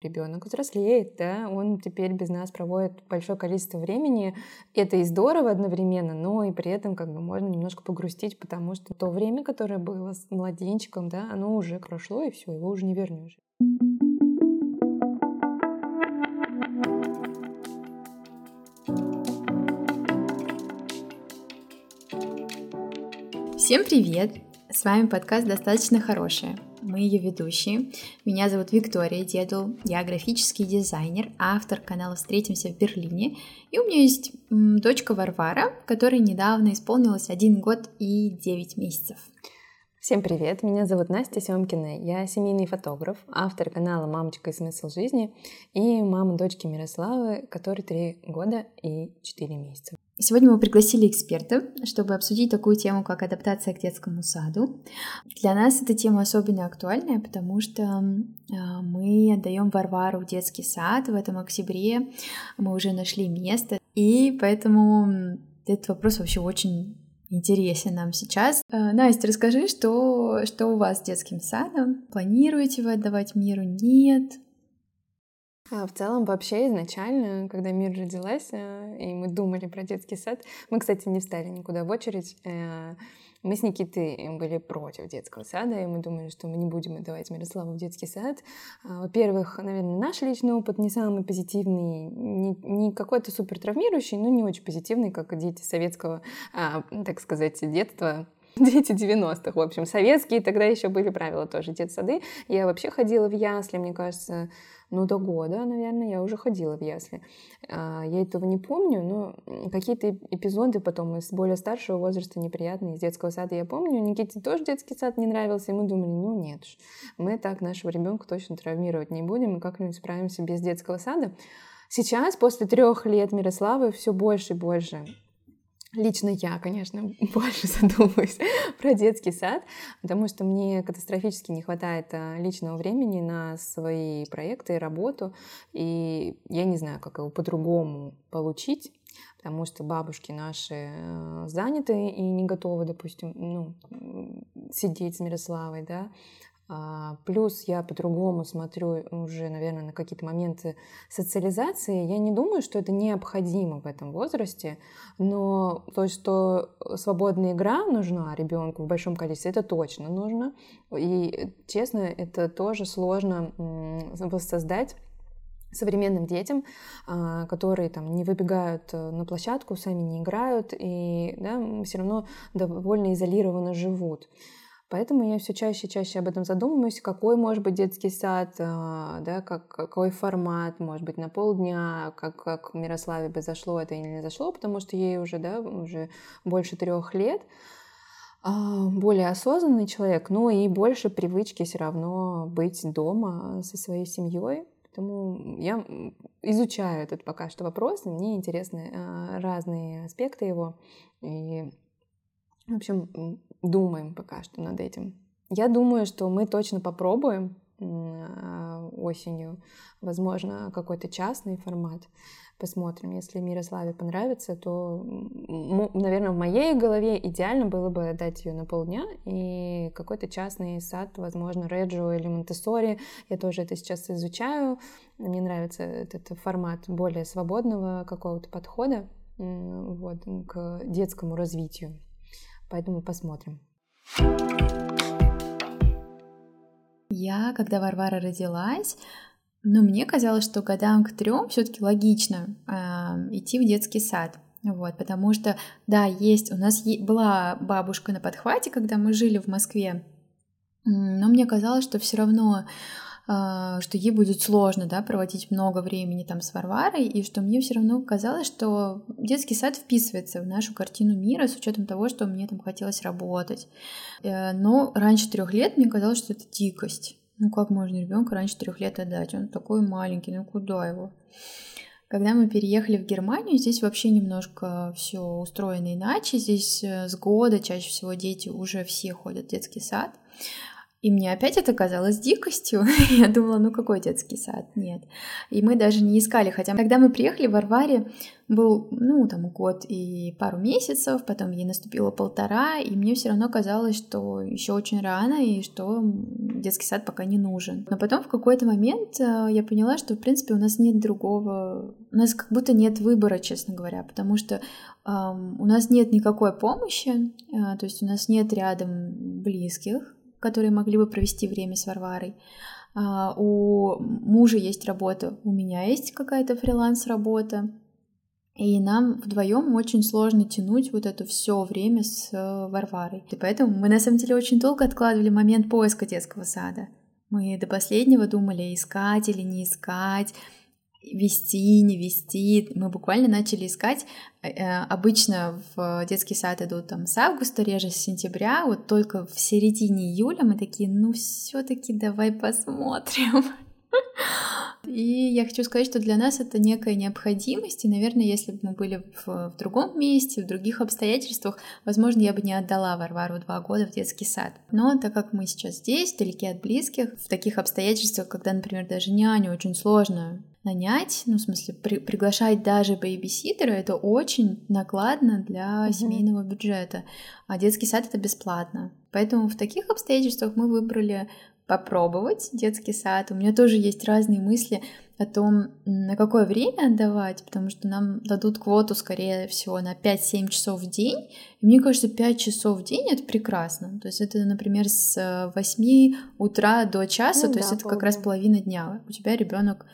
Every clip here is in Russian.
Ребенок взрослеет, да, он теперь без нас проводит большое количество времени. Это и здорово одновременно, но и при этом как бы можно немножко погрустить, потому что то время, которое было с младенчиком, да, оно уже прошло, и все, его уже не вернешь. Всем привет! С вами подкаст «Достаточно хорошее». Мы ее ведущие. Меня зовут Виктория Дедул. Я графический дизайнер, автор канала «Встретимся в Берлине». И у меня есть дочка Варвара, которой недавно исполнилось один год и девять месяцев. Всем привет, меня зовут Настя Семкина, я семейный фотограф, автор канала «Мамочка и смысл жизни» и мама дочки Мирославы, которой три года и четыре месяца. Сегодня мы пригласили эксперта, чтобы обсудить такую тему, как адаптация к детскому саду. Для нас эта тема особенно актуальная, потому что а, мы отдаем Варвару детский сад в этом октябре. Мы уже нашли место, и поэтому этот вопрос вообще очень интересен нам сейчас. А, Настя, расскажи, что, что у вас с детским садом? Планируете вы отдавать миру? Нет? А в целом, вообще, изначально, когда Мир родилась, э, и мы думали про детский сад, мы, кстати, не встали никуда в очередь. Э, мы с Никитой были против детского сада, и мы думали, что мы не будем отдавать Мирославу в детский сад. А, во-первых, наверное, наш личный опыт не самый позитивный, не, не какой-то супер травмирующий, но не очень позитивный, как дети советского, а, так сказать, детства дети 90-х, в общем, советские, тогда еще были правила тоже детсады. Я вообще ходила в ясли, мне кажется, ну, до года, наверное, я уже ходила в ясли. А, я этого не помню, но какие-то эпизоды потом из более старшего возраста неприятные из детского сада я помню. Никите тоже детский сад не нравился, и мы думали, ну нет ж, мы так нашего ребенка точно травмировать не будем, и как-нибудь справимся без детского сада. Сейчас, после трех лет Мирославы, все больше и больше Лично я, конечно, больше задумываюсь про детский сад, потому что мне катастрофически не хватает а, личного времени на свои проекты и работу, и я не знаю, как его по-другому получить, потому что бабушки наши э, заняты и не готовы, допустим, ну, сидеть с Мирославой, да, плюс я по-другому смотрю уже, наверное, на какие-то моменты социализации. Я не думаю, что это необходимо в этом возрасте, но то, что свободная игра нужна ребенку в большом количестве, это точно нужно. И, честно, это тоже сложно воссоздать современным детям, а, которые там не выбегают э, на площадку, сами не играют и да, все равно довольно изолированно живут. Поэтому я все чаще и чаще об этом задумываюсь, какой может быть детский сад, а, да, как, какой формат, может быть, на полдня, как, как Мирославе бы зашло это или не зашло, потому что ей уже, да, уже больше трех лет а, более осознанный человек, но и больше привычки все равно быть дома со своей семьей. Поэтому я изучаю этот пока что вопрос, мне интересны а, разные аспекты его. И, в общем, думаем пока что над этим. Я думаю, что мы точно попробуем а, осенью, возможно, какой-то частный формат. Посмотрим. Если Мирославе понравится, то, наверное, в моей голове идеально было бы дать ее на полдня и какой-то частный сад, возможно, Реджио или Монтессори. Я тоже это сейчас изучаю. Мне нравится этот формат более свободного какого-то подхода вот, к детскому развитию. Поэтому посмотрим. Я, когда Варвара родилась, ну, мне казалось, что годам к трем все-таки логично э, идти в детский сад. Вот, потому что, да, есть, у нас е- была бабушка на подхвате, когда мы жили в Москве, но мне казалось, что все равно что ей будет сложно, да, проводить много времени там с Варварой, и что мне все равно казалось, что детский сад вписывается в нашу картину мира с учетом того, что мне там хотелось работать. Э, но раньше трех лет мне казалось, что это дикость. Ну как можно ребенка раньше трех лет отдать? Он такой маленький, ну куда его? Когда мы переехали в Германию, здесь вообще немножко все устроено иначе. Здесь э, с года чаще всего дети уже все ходят в детский сад. И мне опять это казалось дикостью. Я думала, ну какой детский сад? Нет. И мы даже не искали. Хотя, когда мы приехали в Варваре, был, ну, там, год и пару месяцев, потом ей наступило полтора, и мне все равно казалось, что еще очень рано, и что детский сад пока не нужен. Но потом в какой-то момент э, я поняла, что, в принципе, у нас нет другого... У нас как будто нет выбора, честно говоря, потому что у нас нет никакой помощи, э, то есть у нас нет рядом близких, которые могли бы провести время с Варварой. А, у мужа есть работа, у меня есть какая-то фриланс-работа. И нам вдвоем очень сложно тянуть вот это все время с э, Варварой. И поэтому мы на самом деле очень долго откладывали момент поиска детского сада. Мы до последнего думали, искать или не искать, вести, не вести. Мы буквально начали искать. Э, э, обычно в детский сад идут там с августа, реже с сентября. Вот только в середине июля мы такие, ну все-таки давай посмотрим. И я хочу сказать, что для нас это некая необходимость, и, наверное, если бы мы были в, в другом месте, в других обстоятельствах, возможно, я бы не отдала Варвару два года в детский сад. Но так как мы сейчас здесь, вдалеке от близких, в таких обстоятельствах, когда, например, даже няню очень сложно нанять, ну, в смысле, при, приглашать даже бейбиситера, это очень накладно для угу. семейного бюджета, а детский сад это бесплатно. Поэтому в таких обстоятельствах мы выбрали попробовать детский сад. У меня тоже есть разные мысли о том, на какое время отдавать, потому что нам дадут квоту, скорее всего, на 5-7 часов в день. И мне кажется, 5 часов в день — это прекрасно. То есть это, например, с 8 утра до часа, ну, то да, есть это как раз половина дня. У тебя ребенок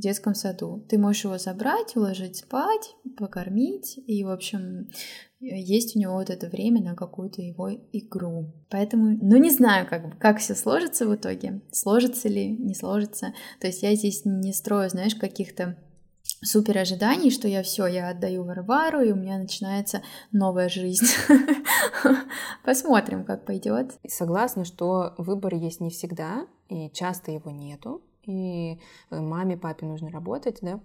в детском саду. Ты можешь его забрать, уложить спать, покормить, и, в общем, есть у него вот это время на какую-то его игру. Поэтому, ну, не знаю, как, как все сложится в итоге, сложится ли, не сложится. То есть я здесь не строю, знаешь, каких-то супер ожиданий, что я все, я отдаю Варвару, и у меня начинается новая жизнь. Посмотрим, как пойдет. Согласна, что выбор есть не всегда, и часто его нету и э, маме, папе нужно работать, да.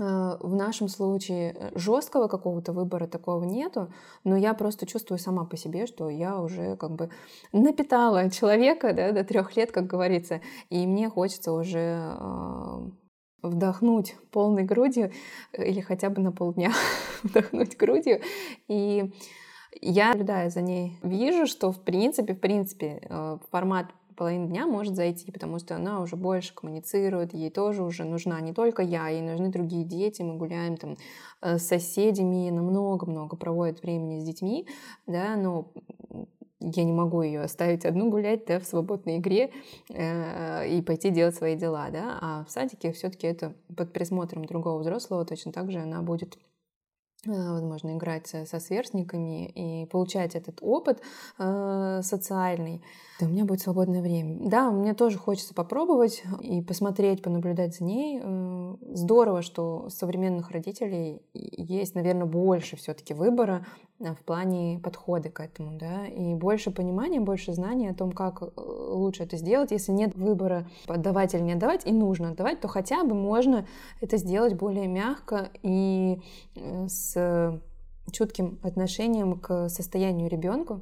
А, в нашем случае э, жесткого какого-то выбора такого нету, но я просто чувствую сама по себе, что я уже как бы напитала человека да, до трех лет, как говорится, и мне хочется уже а, вдохнуть полной грудью э, или хотя бы на полдня вдохнуть грудью. И я, наблюдая за ней, вижу, что в принципе, в принципе, формат половина дня может зайти, потому что она уже больше коммуницирует, ей тоже уже нужна не только я, ей нужны другие дети, мы гуляем там э, с соседями, она много-много проводит времени с детьми, да, но я не могу ее оставить одну гулять да, в свободной игре э, и пойти делать свои дела, да, а в садике все-таки это под присмотром другого взрослого точно так же она будет э, возможно, играть со сверстниками и получать этот опыт э, социальный у меня будет свободное время. Да, мне тоже хочется попробовать и посмотреть, понаблюдать за ней. Э, здорово, что у современных родителей есть, наверное, больше все-таки выбора э, в плане подхода к этому, да, и больше понимания, больше знаний о том, как э, лучше это сделать. Если нет выбора отдавать или не отдавать, и нужно отдавать, то хотя бы можно это сделать более мягко и с чутким отношением к состоянию ребенка,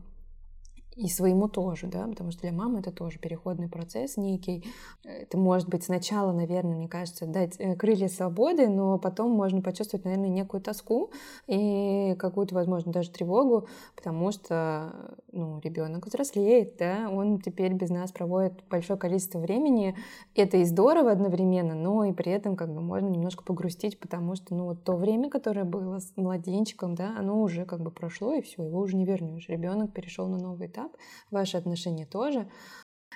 и своему тоже, да, потому что для мамы это тоже переходный процесс некий. Это может быть сначала, наверное, мне кажется, дать э, крылья свободы, но потом можно почувствовать, наверное, некую тоску и какую-то, возможно, даже тревогу, потому что, ну, ребенок взрослеет, да, он теперь без нас проводит большое количество времени. Это и здорово одновременно, но и при этом как бы можно немножко погрустить, потому что, ну, вот то время, которое было с младенчиком, да, оно уже как бы прошло, и все, его уже не вернешь. Ребенок перешел на новый этап, этап, ваши отношения тоже.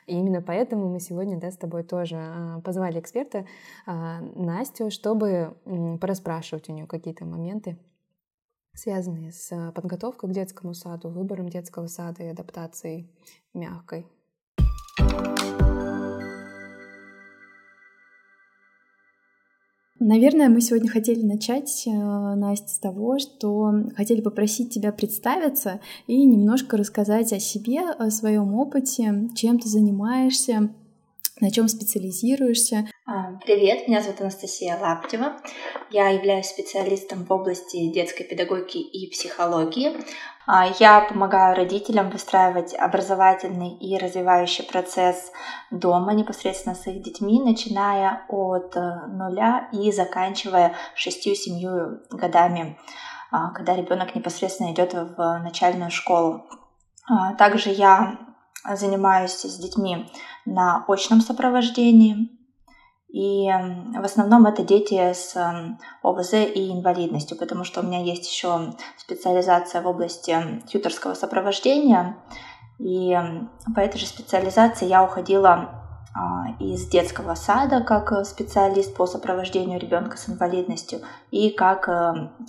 И именно поэтому мы сегодня да, с тобой тоже а, позвали эксперта а, Настю, чтобы пораспрашивать у нее какие-то моменты, связанные с подготовкой к детскому саду, выбором детского сада и адаптацией мягкой. Наверное, мы сегодня хотели начать, э, Настя, с того, что хотели попросить тебя представиться и немножко рассказать о себе, о своем опыте, чем ты занимаешься, на чем специализируешься. А, привет, меня зовут Анастасия Лаптева. Я являюсь специалистом в области детской педагогики и психологии. А, я помогаю родителям выстраивать образовательный и развивающий процесс дома непосредственно с их детьми, начиная от э, нуля и заканчивая шестью-семью годами, а, когда ребенок непосредственно идет в начальную школу. Также я занимаюсь с детьми на очном сопровождении, и в основном это дети с ОВЗ и инвалидностью, потому что у меня есть еще специализация в области тьюторского сопровождения. И по этой же специализации я уходила а, из детского сада как специалист по сопровождению ребенка с инвалидностью и как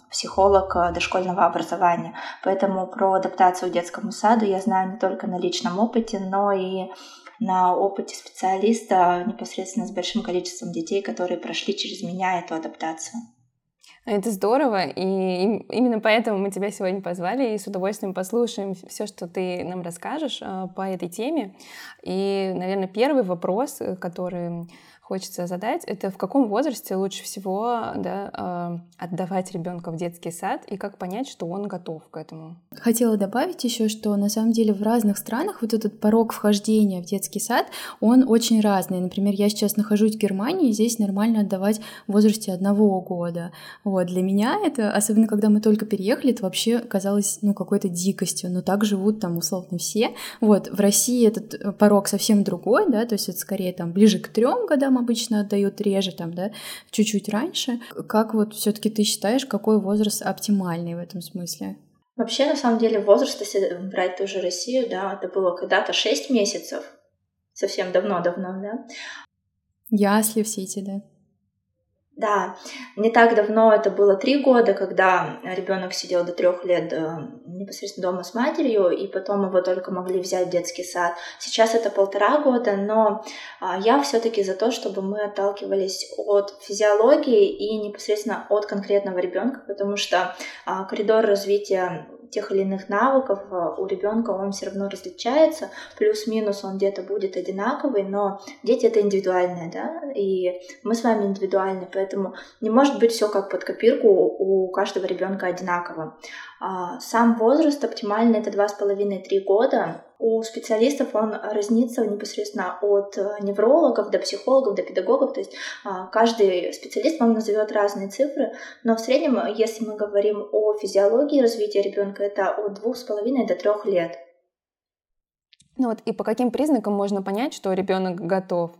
психолог э, дошкольного образования. Поэтому про адаптацию к детскому саду я знаю не только на личном опыте, но и на опыте специалиста непосредственно с большим количеством детей, которые прошли через меня эту адаптацию. Это здорово, и именно поэтому мы тебя сегодня позвали, и с удовольствием послушаем все, что ты нам расскажешь э, по этой теме. И, наверное, первый вопрос, э, который хочется задать, это в каком возрасте лучше всего да, а, отдавать ребенка в детский сад и как понять, что он готов к этому? Хотела добавить еще, что на самом деле в разных странах вот этот порог вхождения в детский сад, он очень разный. Например, я сейчас нахожусь в Германии, и здесь нормально отдавать в возрасте одного года. Вот, для меня это, особенно когда мы только переехали, это вообще казалось, ну, какой-то дикостью, но так живут там условно все. Вот, в России этот порог совсем другой, да, то есть это скорее там ближе к трем годам годам обычно отдают реже, там, да, чуть-чуть раньше. Как вот все-таки ты считаешь, какой возраст оптимальный в этом смысле? Вообще, на самом деле, возраст, если брать ту же Россию, да, это было когда-то 6 месяцев, совсем давно-давно, да. Ясли все эти, да. Да, не так давно, это было три года, когда ребенок сидел до трех лет э, непосредственно дома с матерью, и потом его только могли взять в детский сад. Сейчас это полтора года, но а, я все-таки за то, чтобы мы отталкивались от физиологии и непосредственно от конкретного ребенка, потому что а, коридор развития тех или иных навыков э, у ребенка он все равно различается, плюс-минус он где-то будет одинаковый, но дети это индивидуальные, да, и мы с вами индивидуальны, поэтому не может быть все как под копирку у каждого ребенка одинаково. А, сам возраст оптимальный это 2,5-3 года. У специалистов он разнится непосредственно от э, неврологов до психологов, до педагогов. То есть а, каждый специалист вам назовет разные цифры, но в среднем, если мы говорим о физиологии развития ребенка, это от 2,5 до 3 лет. Ну вот и по каким признакам можно понять, что ребенок готов?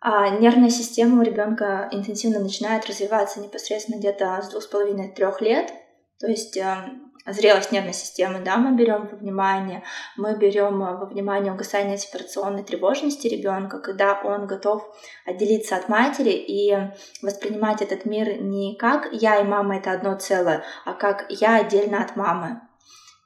А нервная система у ребенка интенсивно начинает развиваться непосредственно где-то с 2,5-3 лет. То есть эм, зрелость нервной системы, да, мы берем во внимание, мы берем э, во внимание угасание сепарационной тревожности ребенка, когда он готов отделиться от матери и воспринимать этот мир не как я и мама это одно целое, а как я отдельно от мамы.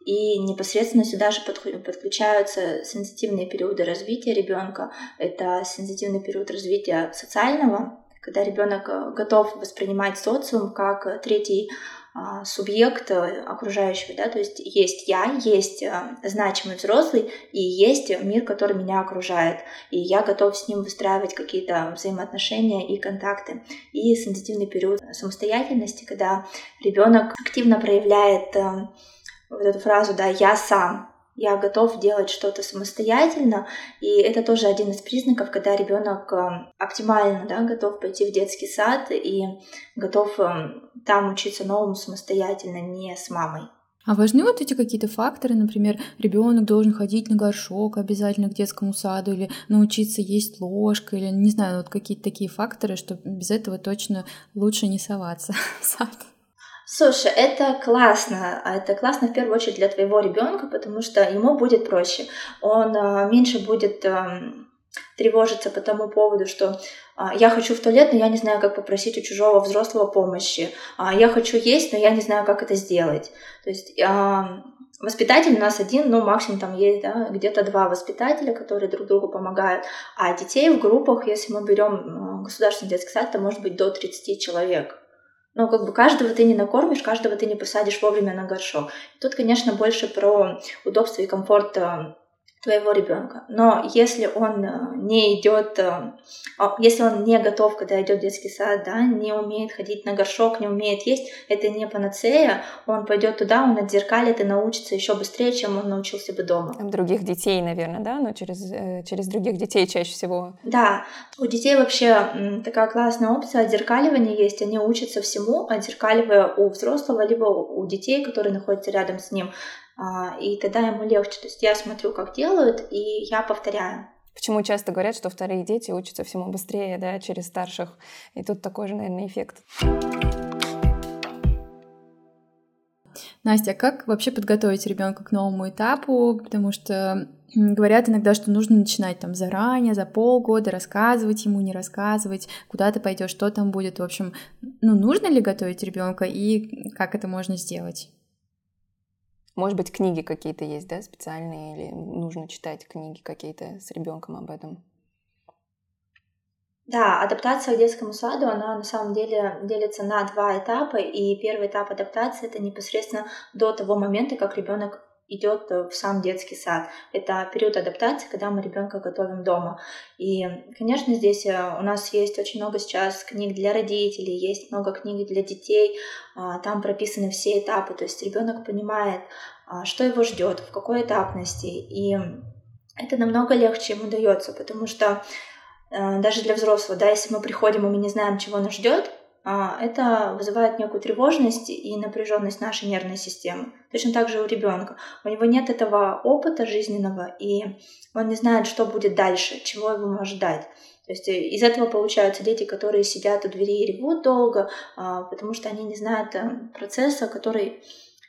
И непосредственно сюда же подключаются сенситивные периоды развития ребенка. Это сенситивный период развития социального, когда ребенок э, готов воспринимать социум как третий а, субъект э, окружающего, да, то есть есть я, есть э, значимый взрослый и есть мир, который меня окружает, и я готов с ним выстраивать какие-то взаимоотношения и контакты. И сенситивный период самостоятельности, когда ребенок активно проявляет э, вот эту фразу, да, я сам, я готов делать что-то самостоятельно, и это тоже один из признаков, когда ребенок э, оптимально да, готов пойти в детский сад и готов э, там учиться новому самостоятельно, не с мамой. А важны вот эти какие-то факторы, например, ребенок должен ходить на горшок обязательно к детскому саду или научиться есть ложкой, или не знаю, вот какие-то такие факторы, что без этого точно лучше не соваться в сад. Слушай, это классно. Это классно в первую очередь для твоего ребенка, потому что ему будет проще. Он а, меньше будет а, тревожиться по тому поводу, что а, я хочу в туалет, но я не знаю, как попросить у чужого взрослого помощи. А, я хочу есть, но я не знаю, как это сделать. То есть а, Воспитатель у нас один, ну, максимум там есть, да, где-то два воспитателя, которые друг другу помогают. А детей в группах, если мы берем государственный детский сад, это может быть до 30 человек. Но как бы каждого ты не накормишь, каждого ты не посадишь вовремя на горшок. Тут, конечно, больше про удобство и комфорт э, твоего ребенка. Но если он э, не идет, э, а, если он не готов, когда идет в детский сад, да, не умеет ходить на горшок, не умеет есть, это не панацея, он пойдет туда, он отзеркалит и научится еще быстрее, чем он научился бы дома. Там других детей, наверное, да, но через, э, через других детей чаще всего. Да, у детей вообще такая классная опция отзеркаливания есть, они учатся всему, отзеркаливая у взрослого, либо у детей, которые находятся рядом с ним. А, и тогда ему легче. То есть я смотрю, как делают, и я повторяю. Почему часто говорят, что вторые дети учатся всему быстрее, да, через старших. И тут такой же, наверное, эффект. Настя, а как вообще подготовить ребенка к новому этапу? Потому что говорят иногда, что нужно начинать там заранее, за полгода, рассказывать ему, не рассказывать, куда ты пойдешь, что там будет. В общем, ну нужно ли готовить ребенка и как это можно сделать? Может быть, книги какие-то есть, да, специальные, или нужно читать книги какие-то с ребенком об этом? Да, адаптация к детскому саду, она на самом деле делится на два этапа. И первый этап адаптации это непосредственно до того момента, как ребенок идет в сам детский сад. Это период адаптации, когда мы ребенка готовим дома. И, конечно, здесь э, у нас есть очень много сейчас книг для родителей, есть много книг для детей. А, там прописаны все этапы, то есть ребенок понимает, а, что его ждет, в какой этапности. И это намного легче ему дается, потому что э, даже для взрослого, да, если мы приходим и мы не знаем, чего нас ждет, это вызывает некую тревожность и напряженность нашей нервной системы. Точно так же у ребенка. У него нет этого опыта жизненного, и он не знает, что будет дальше, чего его ждать. То есть э, из этого получаются дети, которые сидят у двери и ревут долго, а, потому что они не знают э, процесса, который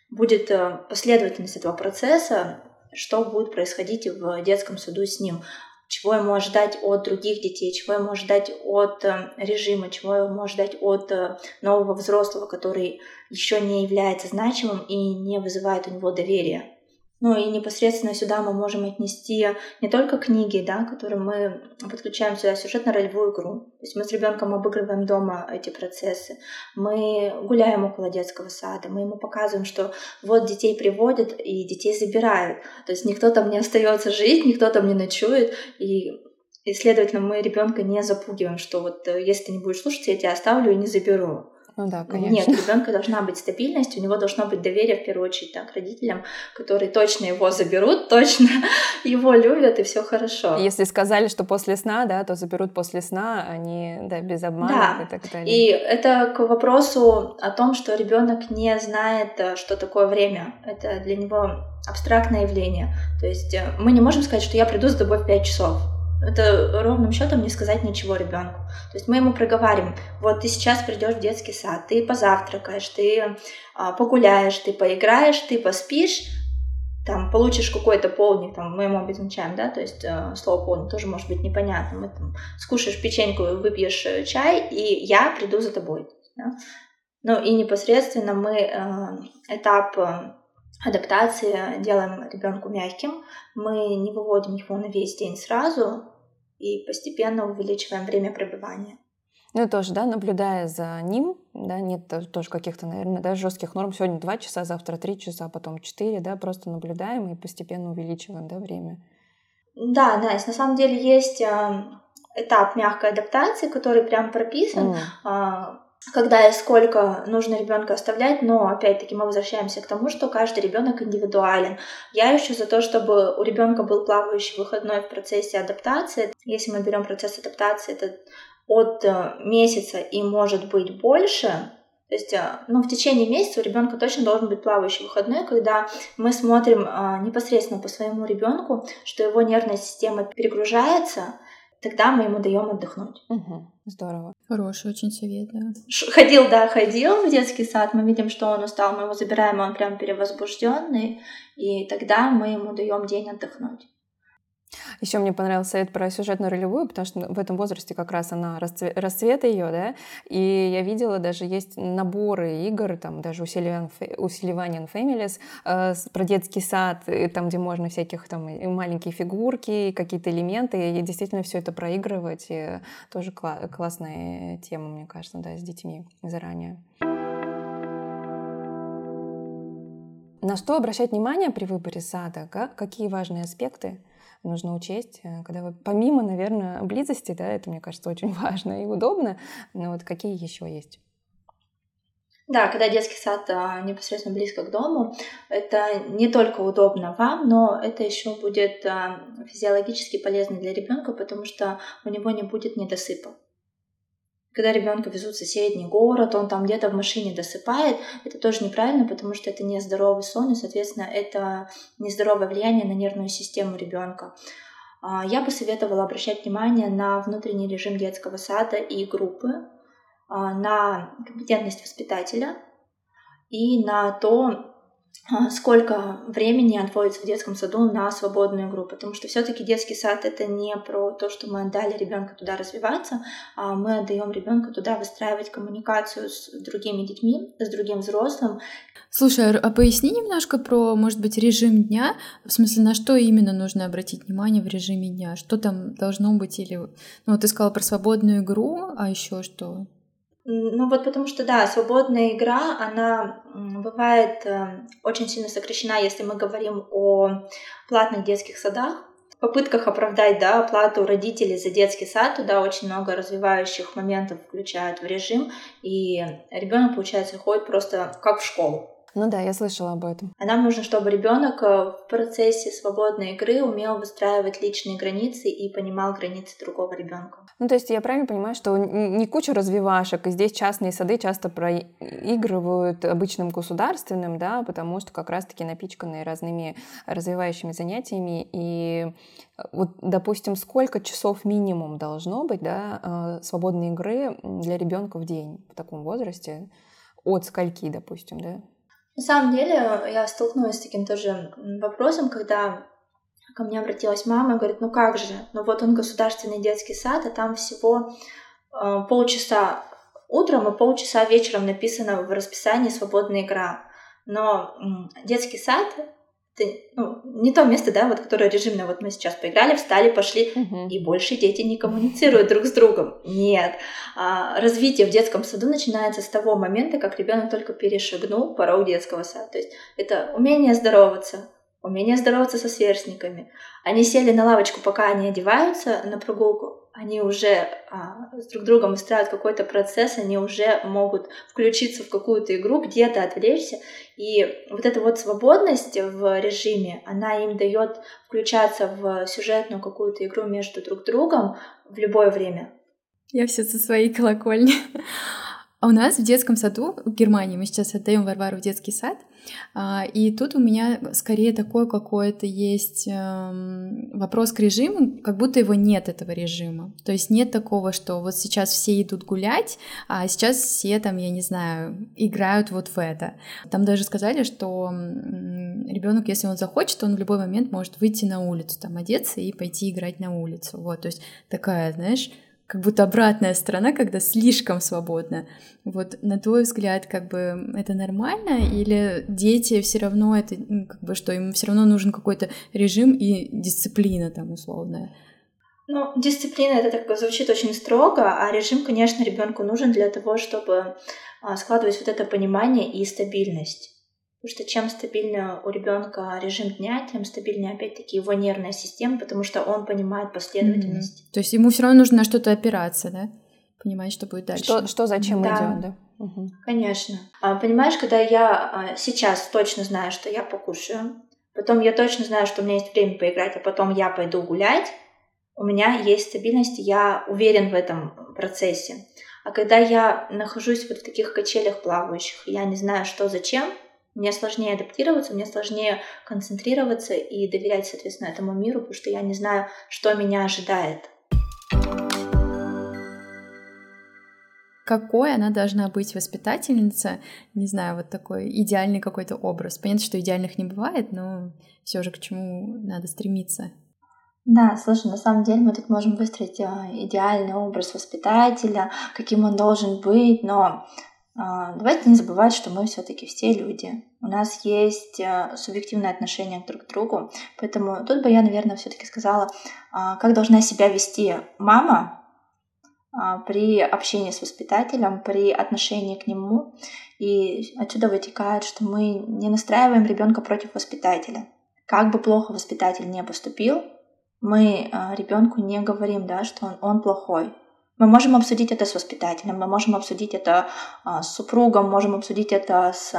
будет э, последовательность этого процесса, что будет происходить в детском саду с ним чего ему ожидать от других детей, чего ему ожидать от э, режима, чего ему ожидать от э, нового взрослого, который еще не является значимым и не вызывает у него доверия. Ну и непосредственно сюда мы можем отнести не только книги, да, которые мы подключаем сюда сюжетно-ролевую игру. То есть мы с ребенком обыгрываем дома эти процессы. Мы гуляем около детского сада, мы ему показываем, что вот детей приводят и детей забирают. То есть никто там не остается жить, никто там не ночует. И и, следовательно, мы ребенка не запугиваем, что вот э, если ты не будешь слушать, я тебя оставлю и не заберу. Ну да, конечно. Нет, у ребенка должна быть стабильность, у него должно быть доверие в первую очередь так, к родителям, которые точно его заберут, точно его любят, и все хорошо. Если сказали, что после сна, да, то заберут после сна, не да, без обмана да. и так далее. И это к вопросу о том, что ребенок не знает, э, что такое время. Это для него абстрактное явление. То есть э, мы не можем сказать, что я приду с тобой в 5 часов это ровным счетом не сказать ничего ребенку. То есть мы ему проговариваем, вот ты сейчас придешь в детский сад, ты позавтракаешь, ты а, погуляешь, ты поиграешь, ты поспишь, там получишь какой-то полдник, там мы ему обозначаем, да, то есть э, слово полдник тоже может быть непонятным, мы там скушаешь печеньку, выпьешь э, чай, и я приду за тобой. Да? Ну и непосредственно мы э, этап э, адаптации делаем ребенку мягким, мы не выводим его на весь день сразу, и постепенно увеличиваем время пребывания. Ну, тоже, да, наблюдая за ним, да, нет тоже каких-то, наверное, да, жестких норм. Сегодня два часа, завтра три часа, потом четыре, да, просто наблюдаем и постепенно увеличиваем, да, время. Да, Настя, на самом деле есть э, этап мягкой адаптации, который прям прописан. Mm когда и сколько нужно ребенка оставлять, но опять-таки мы возвращаемся к тому, что каждый ребенок индивидуален. Я еще за то, чтобы у ребенка был плавающий выходной в процессе адаптации. Если мы берем процесс адаптации, это от э, месяца и может быть больше, то есть, э, ну, в течение месяца у ребенка точно должен быть плавающий выходной, когда мы смотрим а, непосредственно по своему ребенку, что его нервная система перегружается, тогда мы ему даем отдохнуть. Угу, здорово. Хороший очень совет, да. Ходил, да, ходил в детский сад, мы видим, что он устал, мы его забираем, он прям перевозбужденный, и тогда мы ему даем день отдохнуть. Еще мне понравился совет про сюжетную ролевую, потому что в этом возрасте как раз она расцвет, расцвет ее, да, и я видела, даже есть наборы игр, там даже усиливание Families, э, про детский сад, там, где можно всяких там и маленькие фигурки, какие-то элементы, и действительно все это проигрывать, и тоже кла- классная тема, мне кажется, да, с детьми заранее. На что обращать внимание при выборе сада? Какие важные аспекты? Нужно учесть, э, когда вы, помимо, наверное, близости, да, это, мне кажется, очень важно и удобно, но вот какие еще есть? Да, когда детский сад а, непосредственно близко к дому, это не только удобно вам, но это еще будет а, физиологически полезно для ребенка, потому что у него не будет недосыпа. Когда ребенка везут в соседний город, он там где-то в машине досыпает, это тоже неправильно, потому что это нездоровый сон, и, соответственно, это нездоровое влияние на нервную систему ребенка. А, я бы советовала обращать внимание на внутренний режим детского сада и группы, а, на компетентность воспитателя и на то, сколько времени отводится в детском саду на свободную игру, потому что все-таки детский сад это не про то, что мы отдали ребенка туда развиваться, а мы отдаем ребенка туда выстраивать коммуникацию с другими детьми, с другим взрослым. Слушай, а поясни немножко про, может быть, режим дня, в смысле, на что именно нужно обратить внимание в режиме дня, что там должно быть или, ну, ты сказала про свободную игру, а еще что? Ну вот потому что, да, свободная игра, она бывает э, очень сильно сокращена, если мы говорим о платных детских садах. В попытках оправдать да, оплату родителей за детский сад, туда очень много развивающих моментов включают в режим, и ребенок, получается, ходит просто как в школу. Ну да, я слышала об этом. А нам нужно, чтобы ребенок э, в процессе свободной игры умел выстраивать личные границы и понимал границы другого ребенка. Ну, то есть я правильно понимаю, что не куча развивашек, и здесь частные сады часто проигрывают обычным государственным, да, потому что как раз-таки напичканы разными развивающими занятиями. И э, вот, допустим, сколько часов минимум должно быть, да, э, свободной игры для ребенка в день в таком возрасте? От скольки, допустим, да? На самом деле, я столкнулась с таким тоже вопросом, когда ко мне обратилась мама и говорит, ну как же, ну вот он государственный детский сад, а там всего э, полчаса утром и полчаса вечером написано в расписании свободная игра. Но детский сад это ну, не то место, да, вот, которое режимное. Вот мы сейчас поиграли, встали, пошли, угу. и больше дети не коммуницируют друг с другом. Нет. А, развитие в детском саду начинается с того момента, как ребенок только перешагнул порог детского сада. То есть это умение здороваться, умение здороваться со сверстниками. Они сели на лавочку, пока они одеваются на прогулку, они уже а, с друг другом устраивают какой-то процесс, они уже могут включиться в какую-то игру, где-то отвлечься. И вот эта вот свободность в режиме, она им дает включаться в сюжетную какую-то игру между друг другом в любое время. Я все со своей колокольни. А у нас в детском саду в Германии мы сейчас отдаем Варвару в детский сад, а, и тут у меня скорее такой какой-то есть эм, вопрос к режиму, как будто его нет этого режима. То есть нет такого, что вот сейчас все идут гулять, а сейчас все там, я не знаю, играют вот в это. Там даже сказали, что ребенок, если он захочет, он в любой момент может выйти на улицу, там одеться и пойти играть на улицу. Вот, то есть такая, знаешь, как будто обратная сторона, когда слишком свободно. Вот на твой взгляд, как бы это нормально, или дети все равно это, ну, как бы что им все равно нужен какой-то режим и дисциплина там условная? Ну, дисциплина это так звучит очень строго, а режим, конечно, ребенку нужен для того, чтобы а, складывать вот это понимание и стабильность. Потому что чем стабильнее у ребенка режим дня, тем стабильнее опять-таки его нервная система, потому что он понимает последовательность. Mm-hmm. То есть ему все равно нужно на что-то опираться, да? Понимать, что будет дальше. Что, что зачем да. идет, да? Угу. Конечно. А, понимаешь, когда я а, сейчас точно знаю, что я покушаю, потом я точно знаю, что у меня есть время поиграть, а потом я пойду гулять, у меня есть стабильность, я уверен в этом процессе. А когда я нахожусь вот в таких качелях плавающих, я не знаю, что зачем, мне сложнее адаптироваться, мне сложнее концентрироваться и доверять, соответственно, этому миру, потому что я не знаю, что меня ожидает. Какой она должна быть воспитательница? Не знаю, вот такой идеальный какой-то образ. Понятно, что идеальных не бывает, но все же к чему надо стремиться. Да, слушай, на самом деле мы тут можем выстроить а, идеальный образ воспитателя, каким он должен быть, но давайте не забывать, что мы все-таки все люди. У нас есть э, субъективное отношение друг к другу. Поэтому тут бы я, наверное, все-таки сказала, а, как должна себя вести мама а, при общении с воспитателем, при отношении к нему. И отсюда вытекает, что мы не настраиваем ребенка против воспитателя. Как бы плохо воспитатель не поступил, мы ребенку не говорим, да, что он, он плохой. Мы можем обсудить это с воспитателем, мы можем обсудить это э, с супругом, можем обсудить это с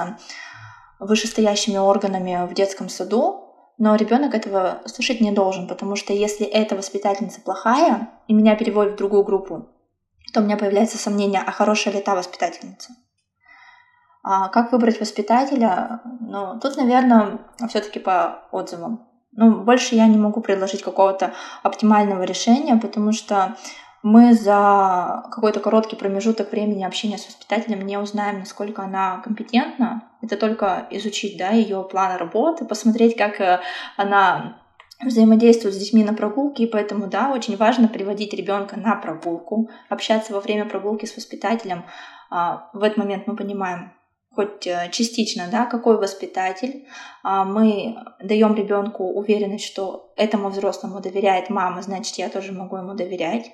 вышестоящими органами в детском саду, но ребенок этого слышать не должен, потому что если эта воспитательница плохая и меня переводят в другую группу, то у меня появляется сомнение, а хорошая ли та воспитательница. А как выбрать воспитателя? Ну, тут, наверное, все-таки по отзывам. Ну, больше я не могу предложить какого-то оптимального решения, потому что мы за какой-то короткий промежуток времени общения с воспитателем не узнаем, насколько она компетентна. Это только изучить да, ее план работы, посмотреть, как э, она взаимодействует с детьми на прогулке, и поэтому, да, очень важно приводить ребенка на прогулку, общаться во время прогулки с воспитателем. А, в этот момент мы понимаем, хоть э, частично, да, какой воспитатель. А, мы даем ребенку уверенность, что этому взрослому доверяет мама, значит, я тоже могу ему доверять.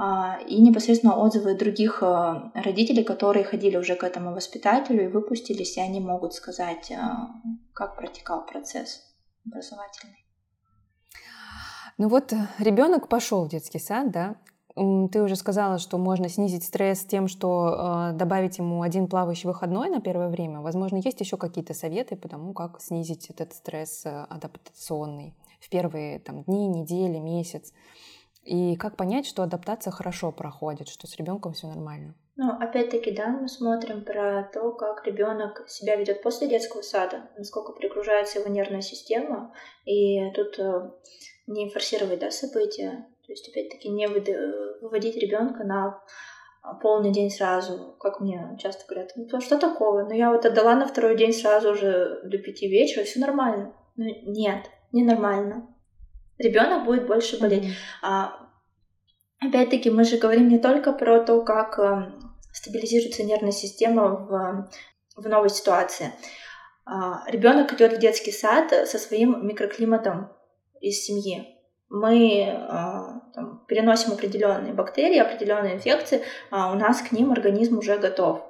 А, и непосредственно отзывы других э, родителей, которые ходили уже к этому воспитателю и выпустились, и они могут сказать, э, как протекал процесс образовательный. Ну вот ребенок пошел в детский сад, да, ты уже сказала, что можно снизить стресс тем, что э, добавить ему один плавающий выходной на первое время. Возможно, есть еще какие-то советы по тому, как снизить этот стресс э, адаптационный в первые там, дни, недели, месяц. И как понять, что адаптация хорошо проходит, что с ребенком все нормально? Ну, опять-таки, да, мы смотрим про то, как ребенок себя ведет после детского сада, насколько перегружается его нервная система. И тут э, не форсировать да, события, то есть, опять-таки, не выводить ребенка на полный день сразу, как мне часто говорят, ну что такого? Ну я вот отдала на второй день сразу же до пяти вечера, все нормально. Ну нет, не нормально. Ребенок будет больше болеть. Mm-hmm. А, опять-таки, мы же говорим не только про то, как э, стабилизируется нервная система в, в новой ситуации. А, ребенок идет в детский сад со своим микроклиматом из семьи мы а, там, переносим определенные бактерии, определенные инфекции, а у нас к ним организм уже готов.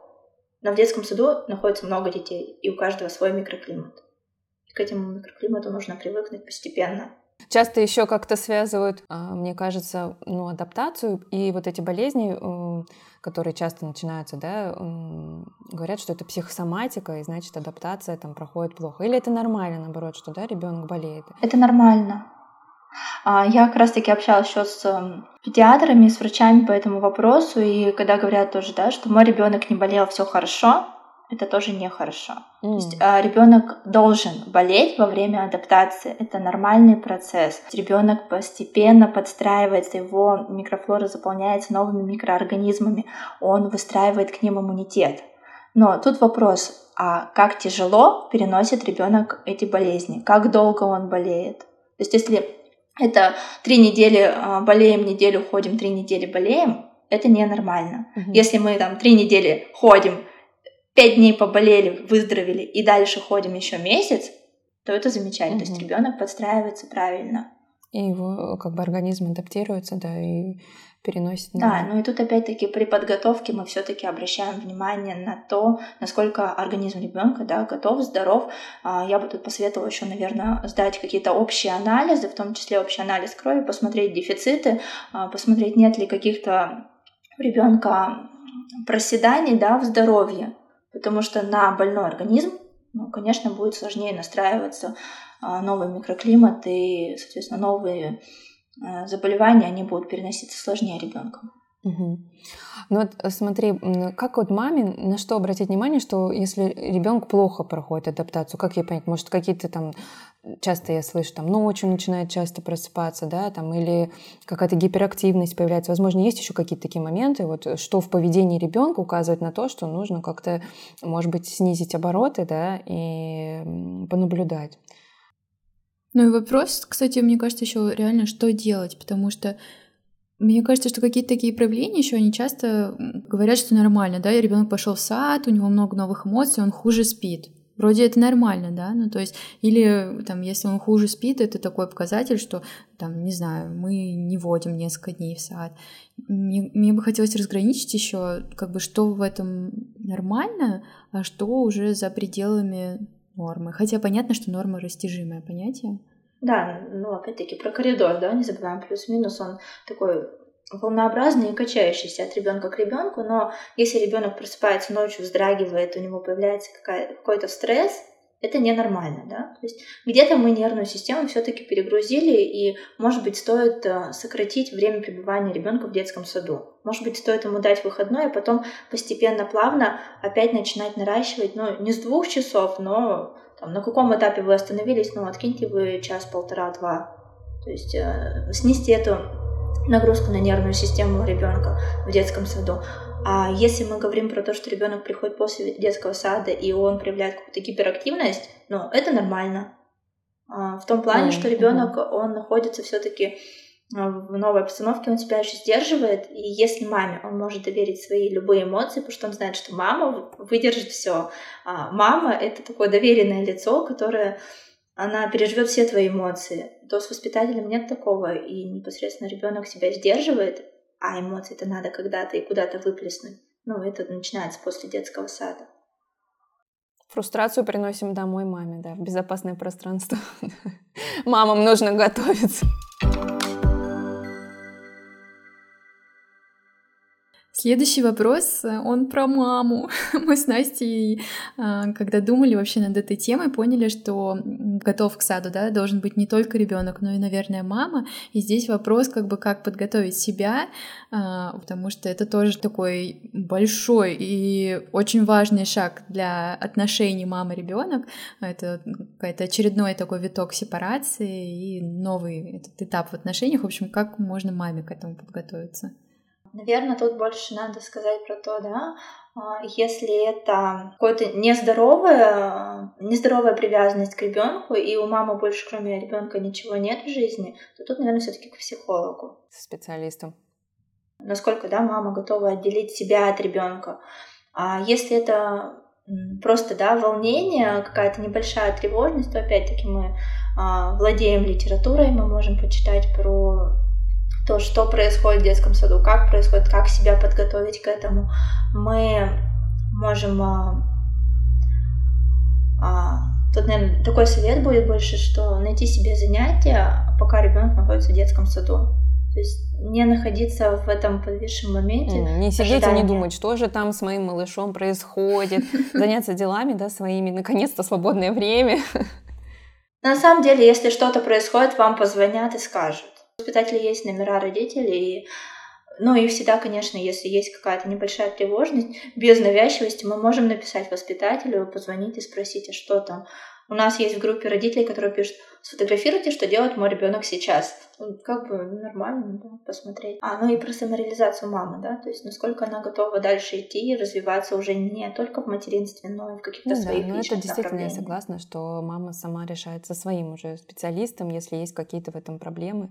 Но в детском саду находится много детей, и у каждого свой микроклимат. И к этому микроклимату нужно привыкнуть постепенно. Часто еще как-то связывают, а, мне кажется, ну, адаптацию и вот эти болезни, которые часто начинаются, да, говорят, что это психосоматика, и значит адаптация там проходит плохо. Или это нормально, наоборот, что да, ребенок болеет? Это нормально. А, я как раз-таки общалась еще с педиатрами, с врачами по этому вопросу, и когда говорят тоже, да, что мой ребенок не болел, все хорошо, это тоже нехорошо. Mm. То есть а, ребенок должен болеть во время адаптации. Это нормальный процесс. Ребенок постепенно подстраивается, его микрофлора заполняется новыми микроорганизмами, он выстраивает к ним иммунитет. Но тут вопрос, а как тяжело переносит ребенок эти болезни? Как долго он болеет? То есть если это три недели а, болеем, неделю ходим, три недели болеем, это ненормально. Угу. Если мы там три недели ходим, пять дней поболели, выздоровели и дальше ходим еще месяц, то это замечательно. Угу. То есть ребенок подстраивается правильно. И его как бы организм адаптируется, да, и переносит. На... Да, ну и тут опять-таки при подготовке мы все-таки обращаем внимание на то, насколько организм ребенка да, готов, здоров. А, я бы тут посоветовала еще, наверное, сдать какие-то общие анализы, в том числе общий анализ крови, посмотреть дефициты, а, посмотреть, нет ли каких-то ребенка проседаний да, в здоровье, потому что на больной организм, ну, конечно, будет сложнее настраиваться а, новый микроклимат и, соответственно, новые Э, заболевания, они будут переноситься сложнее ребенком. Угу. Ну вот э, смотри, как вот маме на что обратить внимание, что если ребенок плохо проходит адаптацию, как ей понять, может какие-то там часто я слышу, там ночью начинает часто просыпаться, да, там или какая-то гиперактивность появляется. Возможно, есть еще какие-то такие моменты, вот что в поведении ребенка указывает на то, что нужно как-то, может быть, снизить обороты, да, и понаблюдать. Ну и вопрос, кстати, мне кажется, еще реально, что делать, потому что мне кажется, что какие-то такие проявления еще они часто говорят, что нормально, да, ребенок пошел в сад, у него много новых эмоций, он хуже спит. Вроде это нормально, да, ну то есть, или там, если он хуже спит, это такой показатель, что там, не знаю, мы не водим несколько дней в сад. Мне, мне бы хотелось разграничить еще, как бы, что в этом нормально, а что уже за пределами нормы. Хотя понятно, что норма растяжимое понятие. Да, ну опять-таки про коридор, да, не забываем, плюс-минус он такой волнообразный и качающийся от ребенка к ребенку, но если ребенок просыпается ночью, вздрагивает, у него появляется какой-то стресс, это ненормально, да. То есть где-то мы нервную систему все-таки перегрузили, и, может быть, стоит э, сократить время пребывания ребенка в детском саду. Может быть, стоит ему дать выходной, а потом постепенно, плавно опять начинать наращивать, ну, не с двух часов, но там, на каком этапе вы остановились, ну, откиньте вы час, полтора, два. То есть э, снести эту нагрузку на нервную систему ребенка в детском саду. А если мы говорим про то, что ребенок приходит после детского сада и он проявляет какую-то гиперактивность, ну, это нормально. А, в том плане, mm-hmm. что ребенок, он находится все-таки а, в новой обстановке, он себя еще сдерживает, и если маме он может доверить свои любые эмоции, потому что он знает, что мама выдержит все. А мама — это такое доверенное лицо, которое она переживет все твои эмоции. То с воспитателем нет такого, и непосредственно ребенок себя сдерживает, а эмоции-то надо когда-то и куда-то выплеснуть. Ну, это начинается после детского сада. Фрустрацию приносим домой маме, да, в безопасное пространство. Мамам нужно готовиться. Следующий вопрос, э, он про маму. Мы с Настей, а, когда думали вообще над этой темой, поняли, что готов к саду, да, должен быть не только ребенок, но и, наверное, мама. И здесь вопрос, как бы, как подготовить себя, а, потому что это тоже такой большой и очень важный шаг для отношений мама-ребенок. Это какой-то очередной такой виток сепарации и новый этот этап в отношениях. В общем, как можно маме к этому подготовиться? Наверное, тут больше надо сказать про то, да, а, если это какая-то нездоровая, нездоровая привязанность к ребенку, и у мамы больше кроме ребенка ничего нет в жизни, то тут, наверное, все-таки к психологу. Специалисту. Насколько, да, мама готова отделить себя от ребенка. А если это просто, да, волнение, какая-то небольшая тревожность, то опять-таки мы а, владеем литературой, мы можем почитать про то, что происходит в детском саду, как происходит, как себя подготовить к этому. Мы можем... А, а, тут, наверное, такой совет будет больше, что найти себе занятия, пока ребенок находится в детском саду. То есть не находиться в этом подвисшем моменте. Не сидеть ожидания. и не думать, что же там с моим малышом происходит. Заняться делами, да, своими, наконец-то свободное время. На самом деле, если что-то происходит, вам позвонят и скажут. У воспитателя есть номера родителей, и ну и всегда, конечно, если есть какая-то небольшая тревожность, без навязчивости мы можем написать воспитателю, позвонить и спросить, а что там. У нас есть в группе родителей, которые пишут, сфотографируйте, что делает мой ребенок сейчас. Как бы нормально, да, посмотреть. А, ну и про самореализацию мамы, да, то есть насколько она готова дальше идти и развиваться уже не только в материнстве, но и в каких-то ну, своих да, ну это действительно я согласна, что мама сама решает со своим уже специалистом, если есть какие-то в этом проблемы,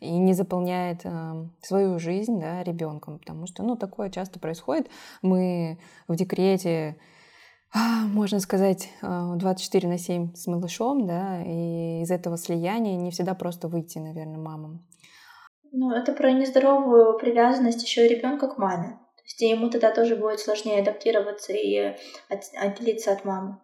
и не заполняет э, свою жизнь, да, ребенком, потому что, ну, такое часто происходит. Мы в декрете можно сказать, 24 а, на 7 с малышом, да, и из этого слияния не всегда просто выйти, наверное, мамам. Ну, это про нездоровую привязанность еще и ребенка к маме. Есть ему тогда тоже будет сложнее адаптироваться и отделиться от мамы.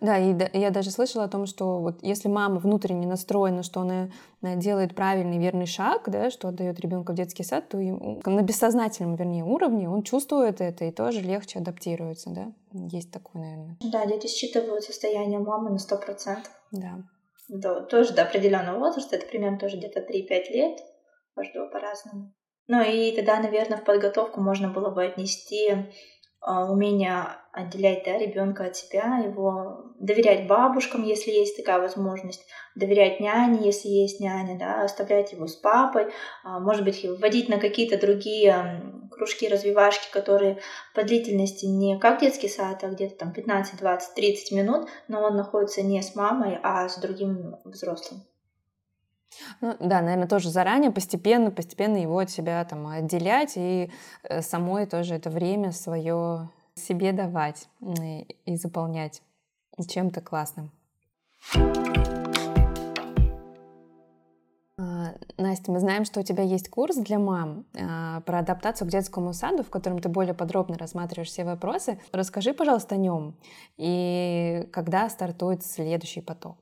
Да, и я даже слышала о том, что вот если мама внутренне настроена, что она делает правильный, верный шаг, да, что отдает ребенка в детский сад, то на бессознательном, вернее, уровне он чувствует это и тоже легче адаптируется, да? Есть такое, наверное. Да, дети считывают состояние мамы на сто процентов. Да. До, тоже до определенного возраста, это примерно тоже где-то 3-5 лет, каждого по-разному. Ну и тогда, наверное, в подготовку можно было бы отнести а, умение отделять да, ребенка от себя, его доверять бабушкам, если есть такая возможность, доверять няне, если есть няня, да, оставлять его с папой, а, может быть, вводить на какие-то другие кружки, развивашки, которые по длительности не как детский сад, а где-то там 15, 20, 30 минут, но он находится не с мамой, а с другим взрослым. Ну, да, наверное, тоже заранее, постепенно, постепенно его от себя там отделять и э, самой тоже это время свое себе давать и, заполнять чем-то классным. А, Настя, мы знаем, что у тебя есть курс для мам а, про адаптацию к детскому саду, в котором ты более подробно рассматриваешь все вопросы. Расскажи, пожалуйста, о нем и когда стартует следующий поток.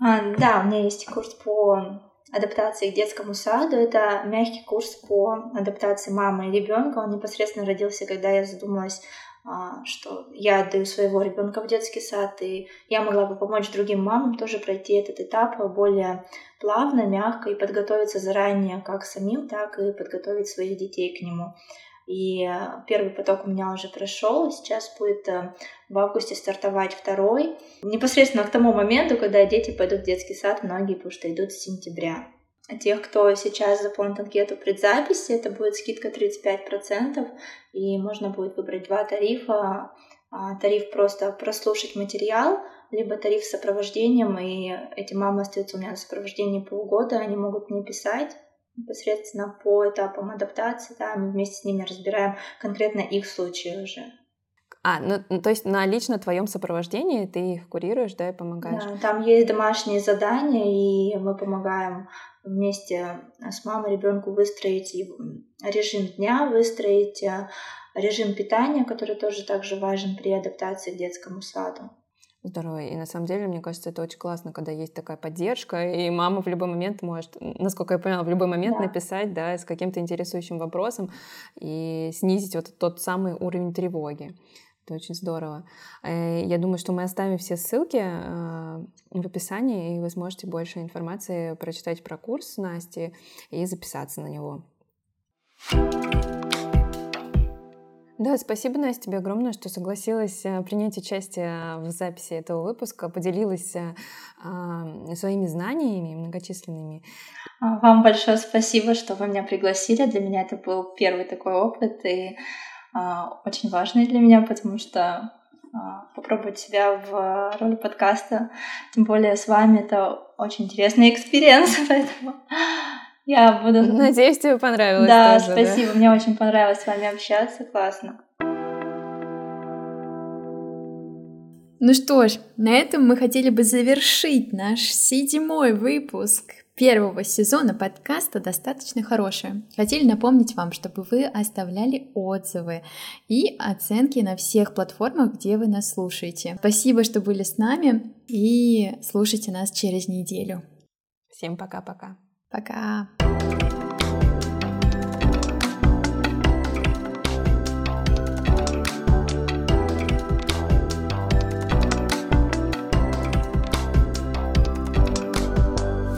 А, да, у меня есть курс по адаптации к детскому саду. Это мягкий курс по адаптации мамы и ребенка. Он непосредственно родился, когда я задумалась, а, что я отдаю своего ребенка в детский сад, и я могла бы помочь другим мамам тоже пройти этот этап более плавно, мягко и подготовиться заранее как самим, так и подготовить своих детей к нему. И э, первый поток у меня уже прошел, сейчас будет э, в августе стартовать второй. Непосредственно к тому моменту, когда дети пойдут в детский сад, многие, потому что идут с сентября. А тех, кто сейчас заполнит анкету предзаписи, это будет скидка 35%, и можно будет выбрать два тарифа. А, тариф просто прослушать материал, либо тариф с сопровождением, и эти мамы остаются у меня на сопровождении полгода, они могут мне писать, непосредственно по этапам адаптации, да, мы вместе с ними разбираем конкретно их случаи уже. А, ну, ну то есть на лично твоем сопровождении ты их курируешь, да, и помогаешь? Да, там есть домашние задания, и мы помогаем вместе с мамой ребенку выстроить режим дня, выстроить э, режим питания, который тоже также важен при адаптации к детскому саду. Здорово. И на самом деле, мне кажется, это очень классно, когда есть такая поддержка, и мама в любой момент может, насколько я поняла, в любой момент да. написать, да, с каким-то интересующим вопросом и снизить вот тот самый уровень тревоги. Это очень здорово. Э, я думаю, что мы оставим все ссылки э, в описании, и вы сможете больше информации прочитать про курс Насти и записаться на него. Да, спасибо, Настя, тебе огромное, что согласилась э, принять участие в записи этого выпуска, поделилась э, своими знаниями многочисленными. А, вам большое спасибо, что вы меня пригласили. Для меня это был первый такой опыт и а, очень важный для меня, потому что а, попробовать себя в роли подкаста, тем более с вами, это очень интересный experience, поэтому я буду... Надеюсь, тебе понравилось Да, тоже, спасибо. Да? Мне очень понравилось с вами общаться. Классно. Ну что ж, на этом мы хотели бы завершить наш седьмой выпуск первого сезона подкаста «Достаточно хорошее». Хотели напомнить вам, чтобы вы оставляли отзывы и оценки на всех платформах, где вы нас слушаете. Спасибо, что были с нами и слушайте нас через неделю. Всем пока-пока. Пока.